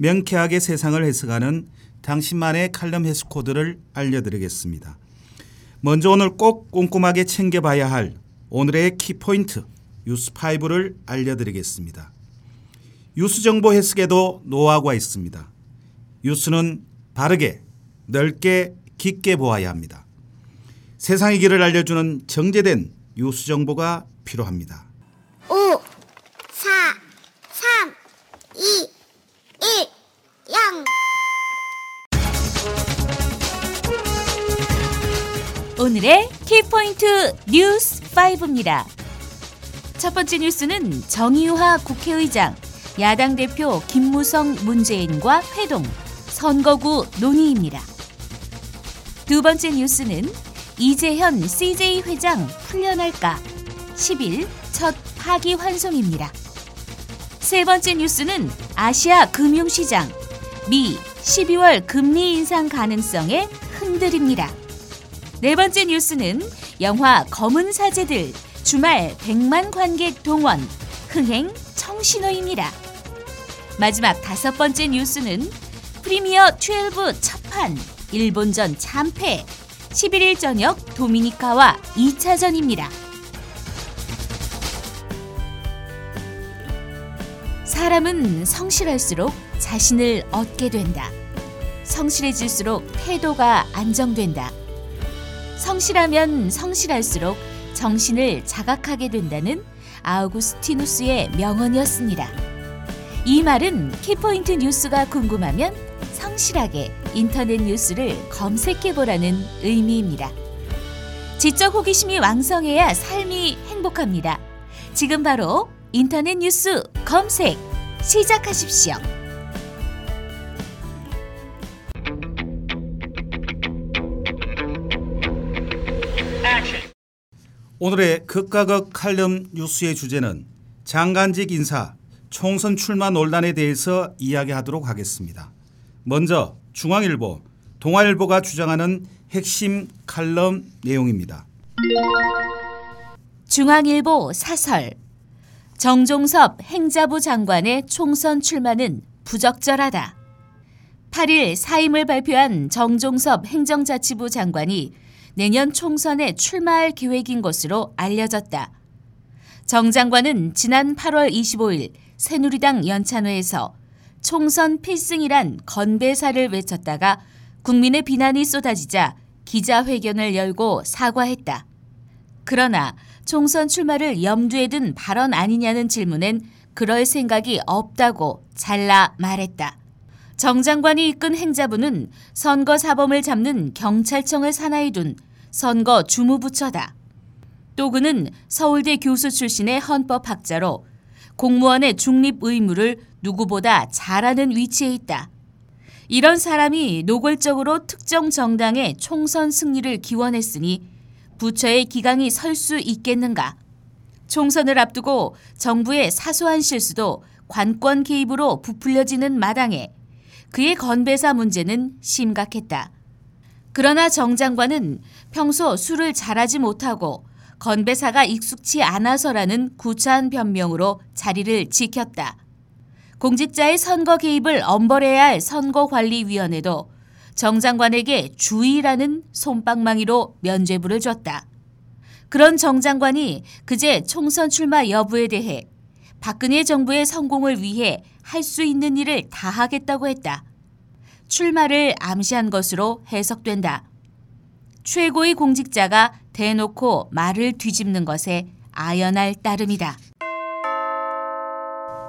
명쾌하게 세상을 해석하는 당신만의 칼럼 해석 코드를 알려드리겠습니다. 먼저 오늘 꼭 꼼꼼하게 챙겨봐야 할 오늘의 키포인트 뉴스5를 알려드리겠습니다. 뉴스 정보 해석에도 노하우가 있습니다. 뉴스는 바르게, 넓게, 깊게 보아야 합니다. 세상의 길을 알려주는 정제된 뉴스 정보가 필요합니다. 5, 오늘의 키포인트 뉴스 5입니다. 첫 번째 뉴스는 정의화 국회의장, 야당 대표 김무성 문재인과 회동, 선거구 논의입니다. 두 번째 뉴스는 이재현 CJ 회장 풀려날까? 10일 첫 파기 환송입니다. 세 번째 뉴스는 아시아 금융시장, 미 12월 금리 인상 가능성에 흔들립니다. 네 번째 뉴스는 영화 검은 사제들 주말 100만 관객 동원 흥행 청신호입니다. 마지막 다섯 번째 뉴스는 프리미어 12 첫판 일본전 참패 11일 저녁 도미니카와 2차전입니다. 사람은 성실할수록 자신을 얻게 된다. 성실해질수록 태도가 안정된다. 성실하면 성실할수록 정신을 자각하게 된다는 아우구스티누스의 명언이었습니다. 이 말은 키포인트 뉴스가 궁금하면 성실하게 인터넷 뉴스를 검색해 보라는 의미입니다. 지적 호기심이 왕성해야 삶이 행복합니다. 지금 바로 인터넷 뉴스 검색 시작하십시오. 오늘의 극과 극 칼럼 뉴스의 주제는 장관직 인사 총선 출마 논란에 대해서 이야기하도록 하겠습니다. 먼저 중앙일보, 동아일보가 주장하는 핵심 칼럼 내용입니다. 중앙일보 사설 정종섭 행자부 장관의 총선 출마는 부적절하다. 8일 사임을 발표한 정종섭 행정자치부 장관이 내년 총선에 출마할 계획인 것으로 알려졌다. 정 장관은 지난 8월 25일 새누리당 연찬회에서 총선 필승이란 건배사를 외쳤다가 국민의 비난이 쏟아지자 기자회견을 열고 사과했다. 그러나 총선 출마를 염두에 둔 발언 아니냐는 질문엔 그럴 생각이 없다고 잘라 말했다. 정 장관이 이끈 행자부는 선거 사범을 잡는 경찰청을 산하에 둔 선거 주무부처다. 또 그는 서울대 교수 출신의 헌법학자로 공무원의 중립 의무를 누구보다 잘하는 위치에 있다. 이런 사람이 노골적으로 특정 정당의 총선 승리를 기원했으니 부처의 기강이 설 수 있겠는가? 총선을 앞두고 정부의 사소한 실수도 관권 개입으로 부풀려지는 마당에 그의 건배사 문제는 심각했다. 그러나 정 장관은 평소 술을 잘하지 못하고 건배사가 익숙치 않아서라는 구차한 변명으로 자리를 지켰다. 공직자의 선거 개입을 엄벌해야 할 선거관리위원회도 정 장관에게 주의라는 솜방망이로 면죄부를 줬다. 그런 정 장관이 그제 총선 출마 여부에 대해 박근혜 정부의 성공을 위해 할 수 있는 일을 다 하겠다고 했다. 출마를 암시한 것으로 해석된다. 최고의 공직자가 대놓고 말을 뒤집는 것에 아연할 따름이다.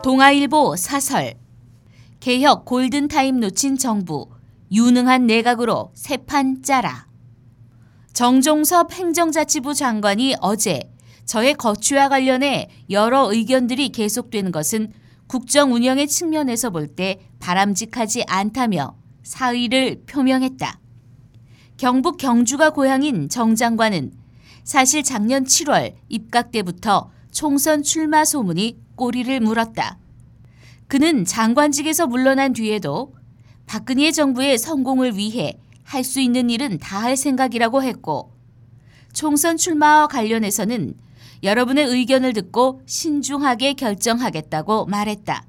동아일보 사설 개혁 골든타임 놓친 정부 유능한 내각으로 새판 짜라 정종섭 행정자치부 장관이 어제 저의 거취와 관련해 여러 의견들이 계속되는 것은 국정 운영의 측면에서 볼 때 바람직하지 않다며 사의를 표명했다. 경북 경주가 고향인 정 장관은 사실 작년 7월 입각 때부터 총선 출마 소문이 꼬리를 물었다. 그는 장관직에서 물러난 뒤에도 박근혜 정부의 성공을 위해 할 수 있는 일은 다 할 생각이라고 했고 총선 출마와 관련해서는 여러분의 의견을 듣고 신중하게 결정하겠다고 말했다.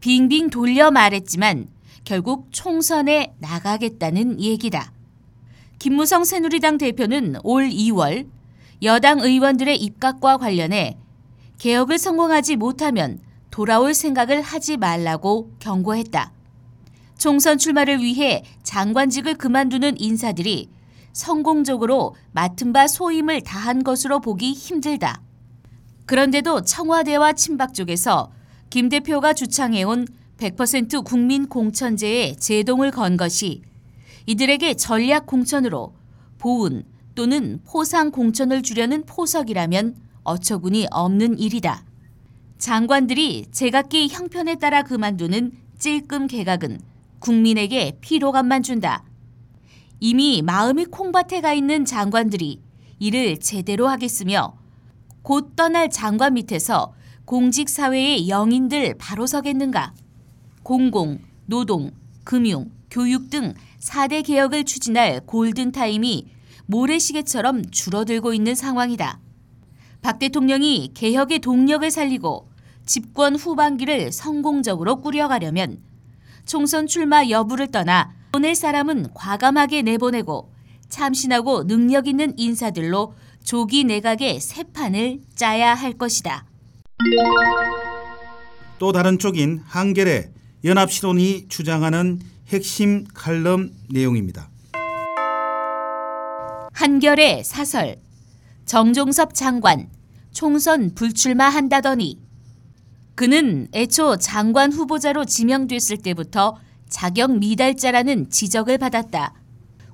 빙빙 돌려 말했지만 결국 총선에 나가겠다는 얘기다. 김무성 새누리당 대표는 올 2월 여당 의원들의 입각과 관련해 개혁을 성공하지 못하면 돌아올 생각을 하지 말라고 경고했다. 총선 출마를 위해 장관직을 그만두는 인사들이 성공적으로 맡은 바 소임을 다한 것으로 보기 힘들다. 그런데도 청와대와 친박 쪽에서 김 대표가 주창해온 100% 국민 공천제에 제동을 건 것이 이들에게 전략 공천으로 보훈 또는 포상 공천을 주려는 포석이라면 어처구니 없는 일이다. 장관들이 제각기 형편에 따라 그만두는 찔끔 개각은 국민에게 피로감만 준다. 이미 마음이 콩밭에 가 있는 장관들이 이를 제대로 하겠으며 곧 떠날 장관 밑에서 공직사회의 영인들 바로 서겠는가. 공공, 노동, 금융, 교육 등 4대 개혁을 추진할 골든타임이 모래시계처럼 줄어들고 있는 상황이다. 박 대통령이 개혁의 동력을 살리고 집권 후반기를 성공적으로 꾸려가려면 총선 출마 여부를 떠나 보낼 사람은 과감하게 내보내고 참신하고 능력 있는 인사들로 조기 내각의 새 판을 짜야 할 것이다. 또 다른 쪽인 한겨레 연합실론이 주장하는 핵심 칼럼 내용입니다. 한겨레 사설 정종섭 장관 총선 불출마한다더니 그는 애초 장관 후보자로 지명됐을 때부터 자격 미달자라는 지적을 받았다.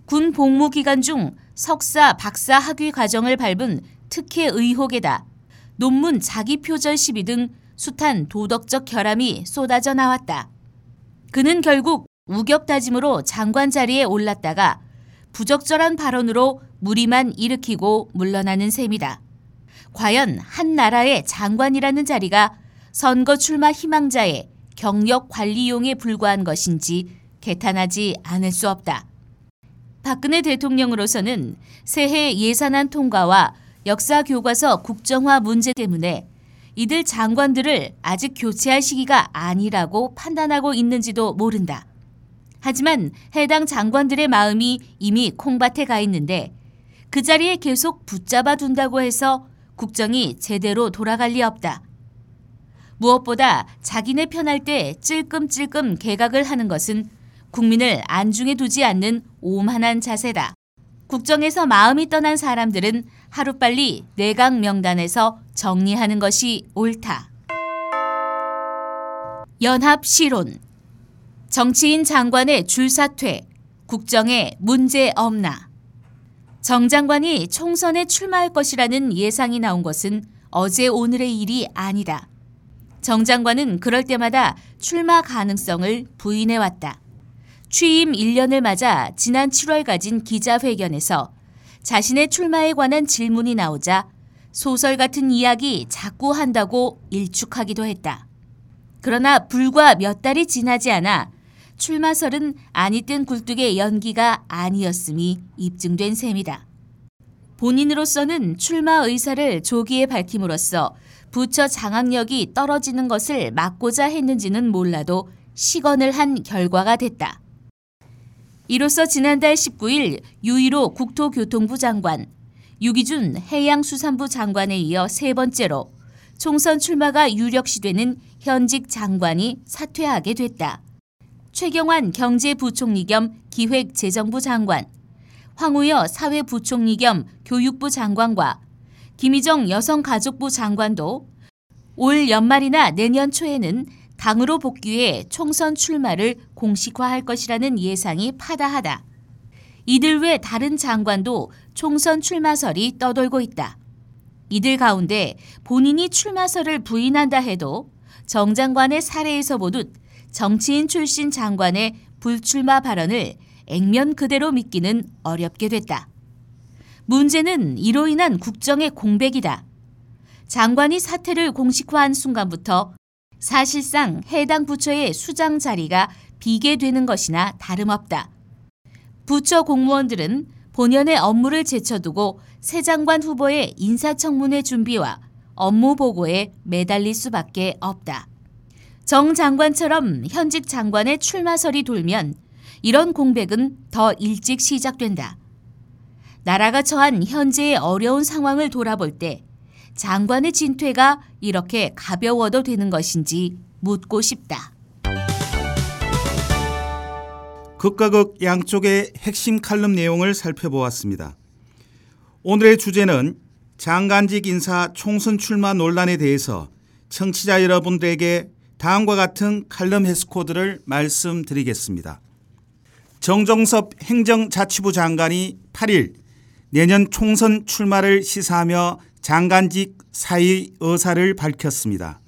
군 복무 기간 중 석사, 박사 학위 과정을 밟은 특혜 의혹에다 논문 자기 표절 시비 등 숱한 도덕적 결함이 쏟아져 나왔다. 그는 결국 우격 다짐으로 장관 자리에 올랐다가 부적절한 발언으로 무리만 일으키고 물러나는 셈이다. 과연 한 나라의 장관이라는 자리가 선거 출마 희망자의 경력 관리용에 불과한 것인지 개탄하지 않을 수 없다. 박근혜 대통령으로서는 새해 예산안 통과와 역사 교과서 국정화 문제 때문에 이들 장관들을 아직 교체할 시기가 아니라고 판단하고 있는지도 모른다. 하지만 해당 장관들의 마음이 이미 콩밭에 가 있는데 그 자리에 계속 붙잡아 둔다고 해서 국정이 제대로 돌아갈 리 없다. 무엇보다 자기네 편할 때 찔끔찔끔 개각을 하는 것은 국민을 안중에 두지 않는 오만한 자세다. 국정에서 마음이 떠난 사람들은 하루빨리 내각 명단에서 정리하는 것이 옳다. 연합 실론 정치인 장관의 줄사퇴 국정에 문제 없나 정 장관이 총선에 출마할 것이라는 예상이 나온 것은 어제 오늘의 일이 아니다. 정 장관은 그럴 때마다 출마 가능성을 부인해왔다. 취임 1년을 맞아 지난 7월 가진 기자회견에서 자신의 출마에 관한 질문이 나오자 소설 같은 이야기 자꾸 한다고 일축하기도 했다. 그러나 불과 몇 달이 지나지 않아 출마설은 아니 뜬 굴뚝의 연기가 아니었음이 입증된 셈이다. 본인으로서는 출마 의사를 조기에 밝힘으로써 부처 장악력이 떨어지는 것을 막고자 했는지는 몰라도 시건을 한 결과가 됐다. 이로써 지난달 19일 유일호 국토교통부 장관, 유기준 해양수산부 장관에 이어 세 번째로 총선 출마가 유력시되는 현직 장관이 사퇴하게 됐다. 최경환 경제부총리 겸 기획재정부 장관, 황우여 사회부총리 겸 교육부 장관과 김희정 여성가족부 장관도 올 연말이나 내년 초에는 당으로 복귀해 총선 출마를 공식화할 것이라는 예상이 파다하다. 이들 외 다른 장관도 총선 출마설이 떠돌고 있다. 이들 가운데 본인이 출마설을 부인한다 해도 정 장관의 사례에서 보듯 정치인 출신 장관의 불출마 발언을 액면 그대로 믿기는 어렵게 됐다. 문제는 이로 인한 국정의 공백이다. 장관이 사퇴를 공식화한 순간부터 사실상 해당 부처의 수장 자리가 비게 되는 것이나 다름없다. 부처 공무원들은 본연의 업무를 제쳐두고 새 장관 후보의 인사청문회 준비와 업무 보고에 매달릴 수밖에 없다. 정 장관처럼 현직 장관의 출마설이 돌면 이런 공백은 더 일찍 시작된다. 나라가 처한 현재의 어려운 상황을 돌아볼 때 장관의 진퇴가 이렇게 가벼워도 되는 것인지 묻고 싶다. 극과 극 양쪽의 핵심 칼럼 내용을 살펴보았습니다. 오늘의 주제는 장관직 인사 총선 출마 논란에 대해서 청취자 여러분들에게 다음과 같은 칼럼 해스코드를 말씀드리겠습니다. 정정섭 행정자치부 장관이 8일 내년 총선 출마를 시사하며 장관직 사의 의사를 밝혔습니다.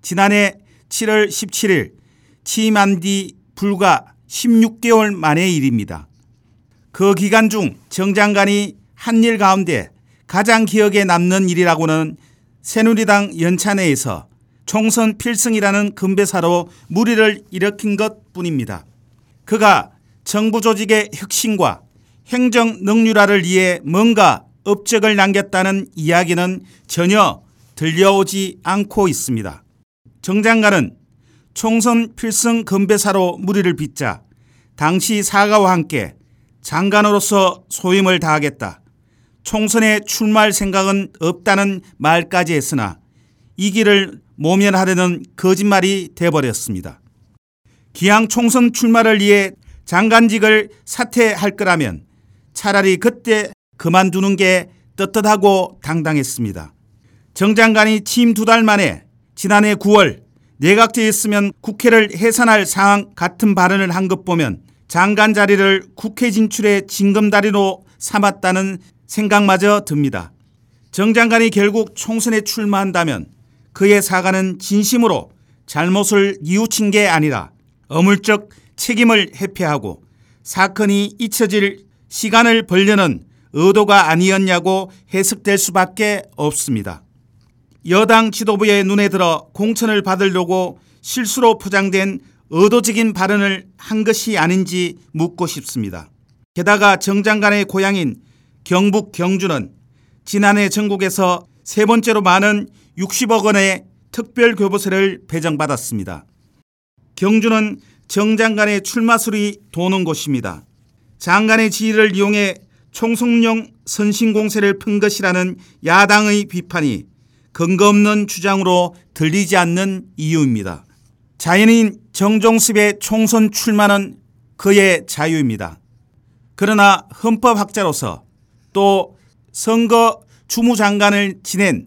지난해 7월 17일 취임한 뒤 불과 16개월 만의 일입니다. 그 기간 중 정 장관이 한 일 가운데 가장 기억에 남는 일이라고는 새누리당 연찬회에서 총선 필승이라는 금배사로 무리를 일으킨 것 뿐입니다. 그가 정부 조직의 혁신과 행정 능률화를 위해 뭔가 업적을 남겼다는 이야기는 전혀 들려오지 않고 있습니다. 정 장관은 총선 필승 건배사로 무리를 빚자 당시 사과와 함께 장관으로서 소임을 다하겠다. 총선에 출마할 생각은 없다는 말까지 했으나 이 길을 모면하려는 거짓말이 돼버렸습니다. 기왕 총선 출마를 위해 장관직을 사퇴할 거라면 차라리 그때 그만두는 게 떳떳하고 당당했습니다. 정 장관이 취임 두 달 만에 지난해 9월 내각제에 있으면 국회를 해산할 상황 같은 발언을 한 것 보면 장관 자리를 국회 진출의 징검다리로 삼았다는 생각마저 듭니다. 정 장관이 결국 총선에 출마한다면 그의 사과는 진심으로 잘못을 뉘우친 게 아니라 어물적 책임을 회피하고 사건이 잊혀질 시간을 벌려는 의도가 아니었냐고 해석될 수밖에 없습니다. 여당 지도부의 눈에 들어 공천을 받으려고 실수로 포장된 의도적인 발언을 한 것이 아닌지 묻고 싶습니다. 게다가 정 장관의 고향인 경북 경주는 지난해 전국에서 세 번째로 많은 60억 원의 특별 교부세를 배정받았습니다. 경주는 정 장관의 출마술이 도는 곳입니다. 장관의 지위를 이용해 총성령 선신공세를 푼 것이라는 야당의 비판이 근거 없는 주장으로 들리지 않는 이유입니다. 자연인 정종섭의 총선 출마는 그의 자유입니다. 그러나 헌법학자로서 또 선거 주무장관을 지낸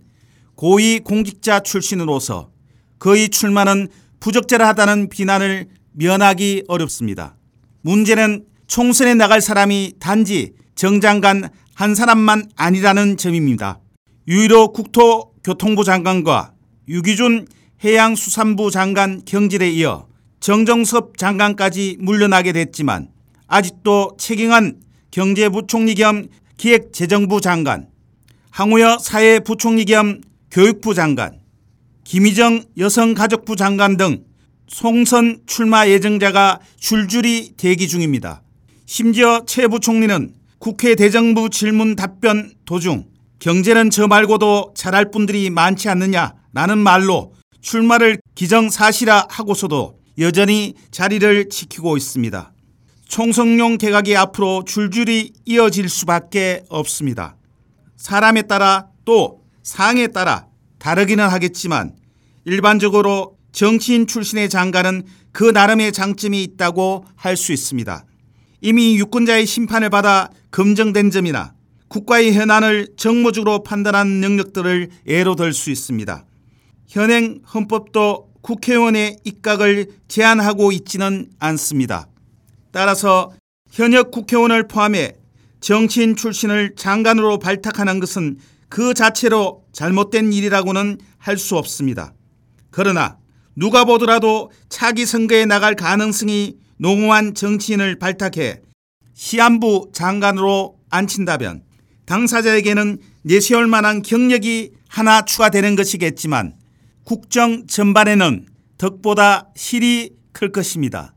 고위 공직자 출신으로서 그의 출마는 부적절하다는 비난을 면하기 어렵습니다. 문제는 총선에 나갈 사람이 단지 정장관 한 사람만 아니라는 점입니다. 유일호 국토교통부 장관과 유기준 해양수산부 장관 경질에 이어 정정섭 장관까지 물러나게 됐지만 아직도 최경환 경제부총리 겸 기획재정부 장관, 항우여 사회부총리 겸 교육부 장관, 김희정 여성가족부 장관 등 송선 출마 예정자가 줄줄이 대기 중입니다. 심지어 최 부총리는 국회 대정부 질문 답변 도중 경제는 저 말고도 잘할 분들이 많지 않느냐라는 말로 출마를 기정사실화 하고서도 여전히 자리를 지키고 있습니다. 총성용 개각이 앞으로 줄줄이 이어질 수밖에 없습니다. 사람에 따라 또 상에 따라 다르기는 하겠지만 일반적으로 정치인 출신의 장관은 그 나름의 장점이 있다고 할 수 있습니다. 이미 유권자의 심판을 받아 검증된 점이나 국가의 현안을 정무적으로 판단하는 능력들을 예로 들 수 있습니다. 현행 헌법도 국회의원의 입각을 제한하고 있지는 않습니다. 따라서 현역 국회의원을 포함해 정치인 출신을 장관으로 발탁하는 것은 그 자체로 잘못된 일이라고는 할 수 없습니다. 그러나 누가 보더라도 차기 선거에 나갈 가능성이 농후한 정치인을 발탁해 시안부 장관으로 앉힌다면 당사자에게는 내세울 만한 경력이 하나 추가되는 것이겠지만 국정 전반에는 덕보다 실이 클 것입니다.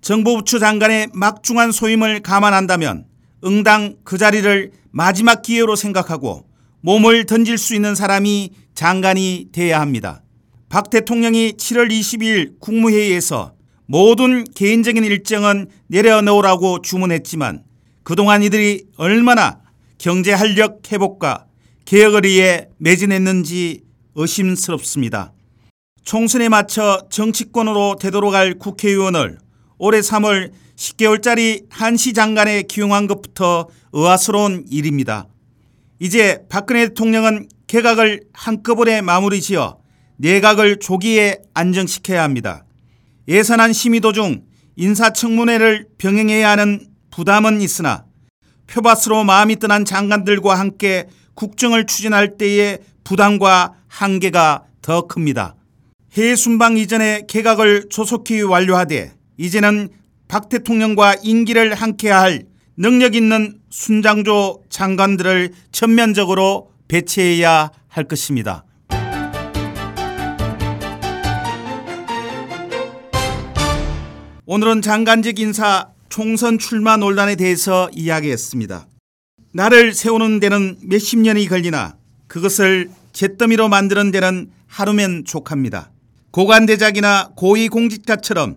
정보부처 장관의 막중한 소임을 감안한다면 응당 그 자리를 마지막 기회로 생각하고 몸을 던질 수 있는 사람이 장관이 돼야 합니다. 박 대통령이 7월 22일 국무회의에서 모든 개인적인 일정은 내려놓으라고 주문했지만 그동안 이들이 얼마나 경제 활력 회복과 개혁을 위해 매진했는지 의심스럽습니다. 총선에 맞춰 정치권으로 되돌아갈 국회의원을 올해 3월 10개월짜리 한시 장관에 기용한 것부터 의아스러운 일입니다. 이제 박근혜 대통령은 개각을 한꺼번에 마무리 지어 내각을 조기에 안정시켜야 합니다. 예산안 심의 도중 인사청문회를 병행해야 하는 부담은 있으나 표밭으로 마음이 떠난 장관들과 함께 국정을 추진할 때의 부담과 한계가 더 큽니다. 해외 순방 이전에 개각을 조속히 완료하되 이제는 박 대통령과 임기를 함께해야 할 능력 있는 순장조 장관들을 전면적으로 배치해야 할 것입니다. 오늘은 장관직 인사 총선 출마 논란에 대해서 이야기했습니다. 나를 세우는 데는 몇십 년이 걸리나 그것을 잿더미로 만드는 데는 하루면 족합니다. 고관대작이나 고위공직자처럼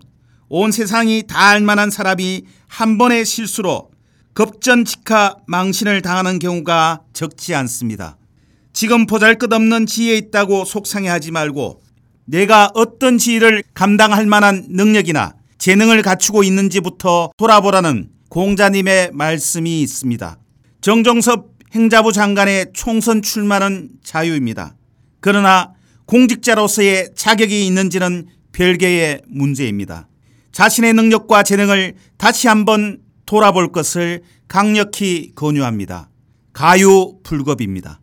온 세상이 다 알만한 사람이 한 번의 실수로 급전직하 망신을 당하는 경우가 적지 않습니다. 지금 보잘것없는 지위에 있다고 속상해하지 말고 내가 어떤 지위를 감당할 만한 능력이나 재능을 갖추고 있는지부터 돌아보라는 공자님의 말씀이 있습니다. 정정섭 행자부 장관의 총선 출마는 자유입니다. 그러나 공직자로서의 자격이 있는지는 별개의 문제입니다. 자신의 능력과 재능을 다시 한번 돌아볼 것을 강력히 권유합니다. 가유불급입니다.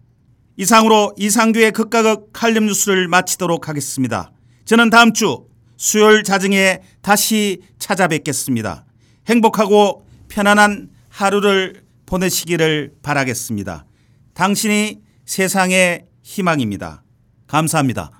이상으로 이상규의 극과 극 칼럼 뉴스를 마치도록 하겠습니다. 저는 다음 주 수요일 자정에 다시 찾아뵙겠습니다. 행복하고 편안한 하루를 보내시기를 바라겠습니다. 당신이 세상의 희망입니다. 감사합니다.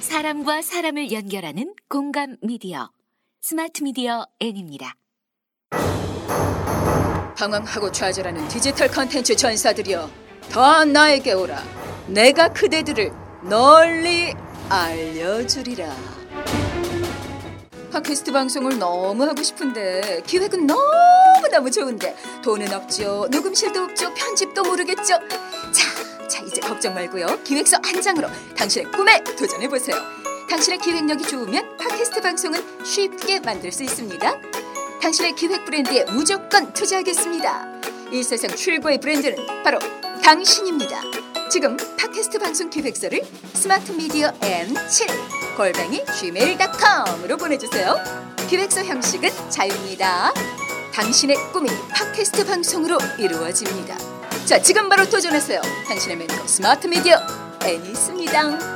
사람과 사람을 연결하는 공감 미디어 스마트 미디어 N입니다. 방황하고 좌절하는 디지털 컨텐츠 전사들이여 다 나에게 오라. 내가 그대들을 널리 알려주리라 팟캐스트 방송을 너무 하고 싶은데 기획은 너무너무 좋은데 돈은 없죠. 녹음실도 없죠. 편집도 모르겠죠. 자, 자 이제 걱정 말고요. 기획서 한 장으로 당신의 꿈에 도전해 보세요. 당신의 기획력이 좋으면 팟캐스트 방송은 쉽게 만들 수 있습니다. 당신의 기획 브랜드에 무조건 투자하겠습니다. 이 세상 최고의 브랜드는 바로 당신입니다. 지금 팟캐스트 방송 기획서를 스마트 미디어 N7 골뱅이 gmail.com으로 보내주세요. 기획서 형식은 자유입니다. 당신의 꿈이 팟캐스트 방송으로 이루어집니다. 자, 지금 바로 도전하세요. 당신의 멘토 스마트 미디어 N이 있습니다.